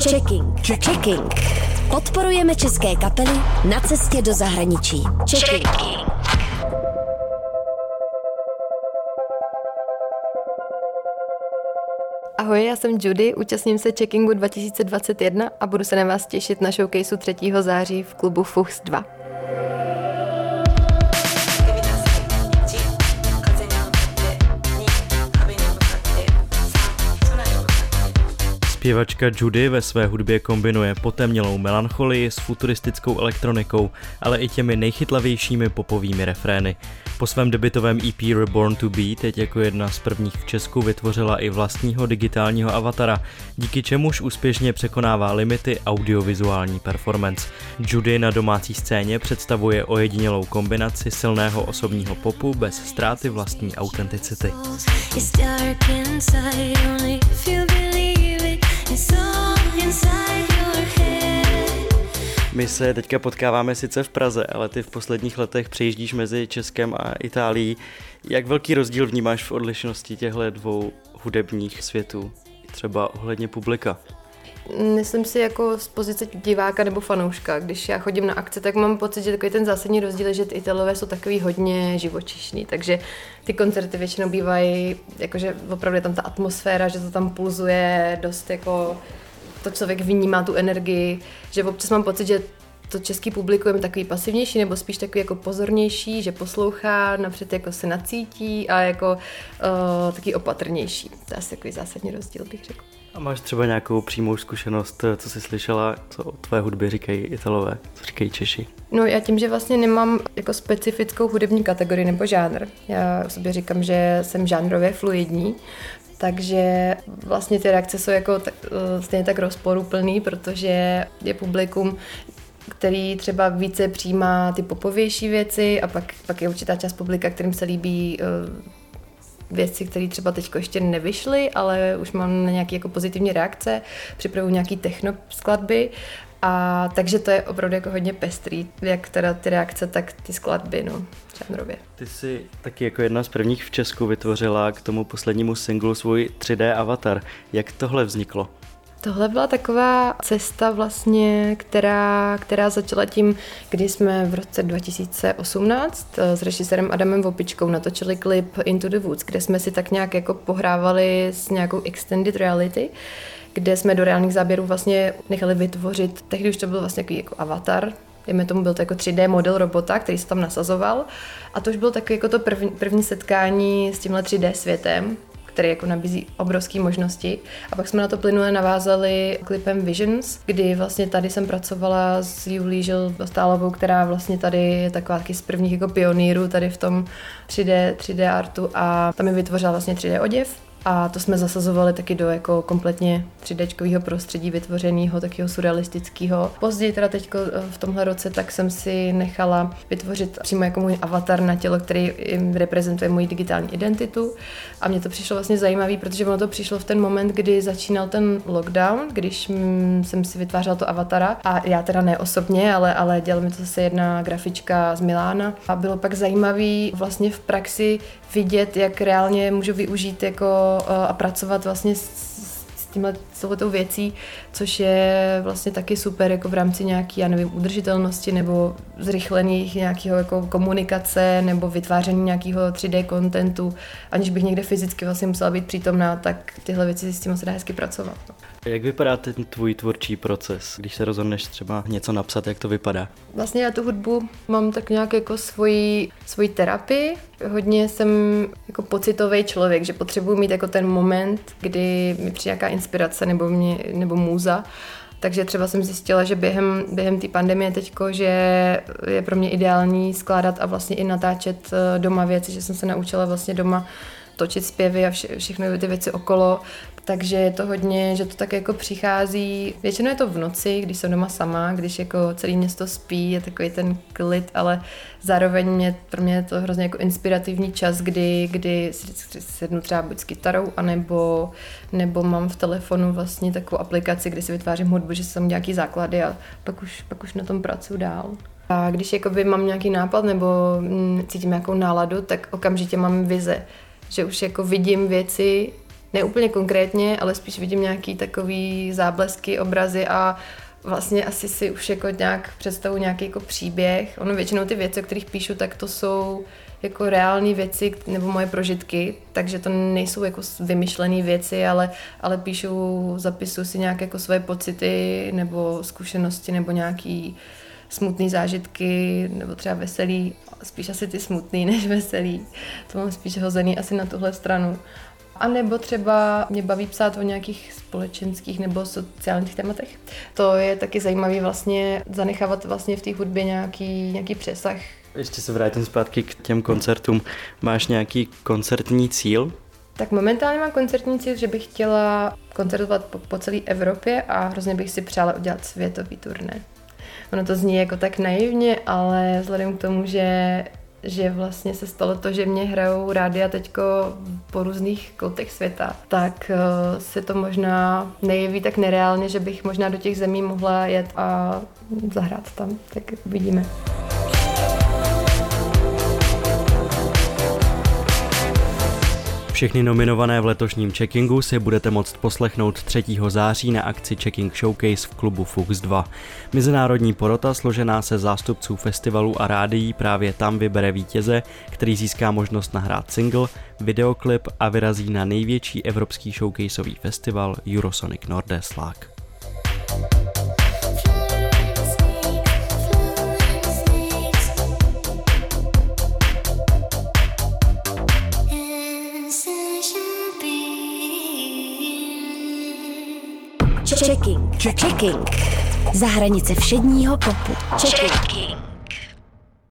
Checking. Checking. Podporujeme české kapely na cestě do zahraničí. Checking. Ahoj, já jsem Judy, účastním se Checkingu 2021 a budu se na vás těšit na showcaseu 3. září v klubu Fuchs 2. Zpěvačka Judy ve své hudbě kombinuje potemnělou melancholii s futuristickou elektronikou, ale i těmi nejchytlavějšími popovými refrény. Po svém debitovém EP Reborn to Be teď jako jedna z prvních v Česku vytvořila i vlastního digitálního avatara, díky čemuž úspěšně překonává limity audiovizuální performance. Judy na domácí scéně představuje ojedinělou kombinaci silného osobního popu bez ztráty vlastní autenticity. It's dark inside, only if you believe. My se teďka potkáváme sice v Praze, ale ty v posledních letech přejíždíš mezi Českem a Itálií. Jak velký rozdíl vnímáš v odlišnosti těchto dvou hudebních světů, třeba ohledně publika? Myslím si jako z pozice diváka nebo fanouška. Když já chodím na akce, tak mám pocit, že takový ten zásadní rozdíl je, že ty Italové jsou takový hodně živočišní, takže ty koncerty většinou bývají, jakože opravdu je tam ta atmosféra, že to tam pulzuje dost jako to člověk vnímá tu energii, že občas mám pocit, že to český publikum je takový pasivnější nebo spíš takový jako pozornější, že poslouchá, napřed jako se nacítí a jako uh, taky opatrnější. To je asi takový zásadní rozdíl, bych řekl. A máš třeba nějakou přímou zkušenost, co jsi slyšela, co o tvé hudbě říkají Italové, co říkají Češi? No já tím, že vlastně nemám jako specifickou hudební kategorii nebo žánr, já o sobě říkám, že jsem žánrově fluidní, takže vlastně ty reakce jsou jako tak, eh, stejně tak rozporuplný, protože je publikum který třeba více přijímá ty popovější věci a pak, pak je určitá část publika, kterým se líbí uh, věci, které třeba teď ještě nevyšly, ale už mám na nějaké jako pozitivní reakce, připravuju nějaký techno skladby a takže to je opravdu jako hodně pestrý, jak teda ty reakce, tak ty skladby, no, žánrově. Ty jsi taky jako jedna z prvních v Česku vytvořila k tomu poslednímu singlu svůj 3D avatar. Jak tohle vzniklo? Tohle byla taková cesta vlastně, která, která začala tím, kdy jsme v roce 2018 eh, s režisérem Adamem Vopičkou natočili klip Into the Woods, kde jsme si tak nějak jako pohrávali s nějakou extended reality kde jsme do reálných záběrů vlastně nechali vytvořit, tehdy už to byl vlastně jako avatar, dejme tomu byl to jako 3D model robota, který se tam nasazoval. A to už bylo takový jako to první, první setkání s tímhle 3D světem, který jako nabízí obrovské možnosti. A pak jsme na to plynule navázali klipem Visions, kdy vlastně tady jsem pracovala s Julí Žil Dostálovou, která vlastně tady je taková taky z prvních jako pionýrů tady v tom 3D, 3D artu a tam mi vytvořila vlastně 3D oděv a to jsme zasazovali taky do jako kompletně 3D prostředí vytvořeného, takového surrealistického. Později teda teď eh, v tomhle roce tak jsem si nechala vytvořit přímo jako můj avatar na tělo, který reprezentuje moji digitální identitu. A mně to přišlo vlastně zajímavé, protože ono to přišlo v ten moment, kdy začínal ten lockdown, když mm, jsem si vytvářela to avatara. A já teda ne osobně, ale, ale dělala mi to zase jedna grafička z Milána. A bylo pak zajímavý vlastně v praxi vidět, jak reálně můžu využít jako a pracovat vlastně s, tímhle tou věcí, což je vlastně taky super jako v rámci nějaký, já nevím, udržitelnosti nebo zrychlených nějakého jako komunikace nebo vytváření nějakého 3D kontentu, aniž bych někde fyzicky vlastně musela být přítomná, tak tyhle věci s tím se dá hezky pracovat. Jak vypadá ten tvůj tvůrčí proces, když se rozhodneš třeba něco napsat, jak to vypadá? Vlastně já tu hudbu mám tak nějak jako svoji, svoji terapii. Hodně jsem jako pocitový člověk, že potřebuji mít jako ten moment, kdy mi přijde nějaká inspirace nebo, mě, nebo můza. Takže třeba jsem zjistila, že během, během té pandemie teďko, že je pro mě ideální skládat a vlastně i natáčet eh, doma věci, že jsem se naučila vlastně doma točit zpěvy a vše, všechny ty věci okolo, takže je to hodně, že to tak jako přichází, většinou je to v noci, když jsem doma sama, když jako celé město spí, je takový ten klid, ale zároveň mě, pro mě je to hrozně jako inspirativní čas, kdy, kdy sednu třeba buď s kytarou, anebo, nebo mám v telefonu vlastně takovou aplikaci, kde si vytvářím hudbu, že jsem nějaký základy a pak už, pak už na tom pracuji dál. A když jakoby mám nějaký nápad nebo mm, cítím nějakou náladu, tak okamžitě mám vize, že už jako vidím věci neúplně konkrétně, ale spíš vidím nějaký takový záblesky, obrazy a vlastně asi si už jako nějak představu nějaký jako příběh. Ono většinou ty věci, o kterých píšu, tak to jsou jako reální věci nebo moje prožitky, takže to nejsou jako vymyšlené věci, ale, ale píšu, zapisuju si nějaké jako svoje pocity nebo zkušenosti nebo nějaký smutné zážitky nebo třeba veselý, spíš asi ty smutný než veselý. To mám spíš hozený asi na tuhle stranu. A nebo třeba mě baví psát o nějakých společenských nebo sociálních tématech. To je taky zajímavý vlastně zanechávat vlastně v té hudbě nějaký, nějaký přesah. Ještě se vrátím zpátky k těm koncertům. Máš nějaký koncertní cíl? Tak momentálně mám koncertní cíl, že bych chtěla koncertovat po, po celé Evropě a hrozně bych si přála udělat světový turné. Ono to zní jako tak naivně, ale vzhledem k tomu, že že vlastně se stalo to, že mě hrajou rádia teďko po různých koutech světa, tak uh, se to možná nejeví tak nereálně, že bych možná do těch zemí mohla jet a zahrát tam. Tak uvidíme. Všechny nominované v letošním checkingu si budete moct poslechnout 3. září na akci Checking Showcase v klubu Fux 2. Mezinárodní porota složená se zástupců festivalů a rádií právě tam vybere vítěze, který získá možnost nahrát single, videoklip a vyrazí na největší evropský showcaseový festival Eurosonic Nordeslag. Checking. Checking. Za hranice všedního popu. Checking.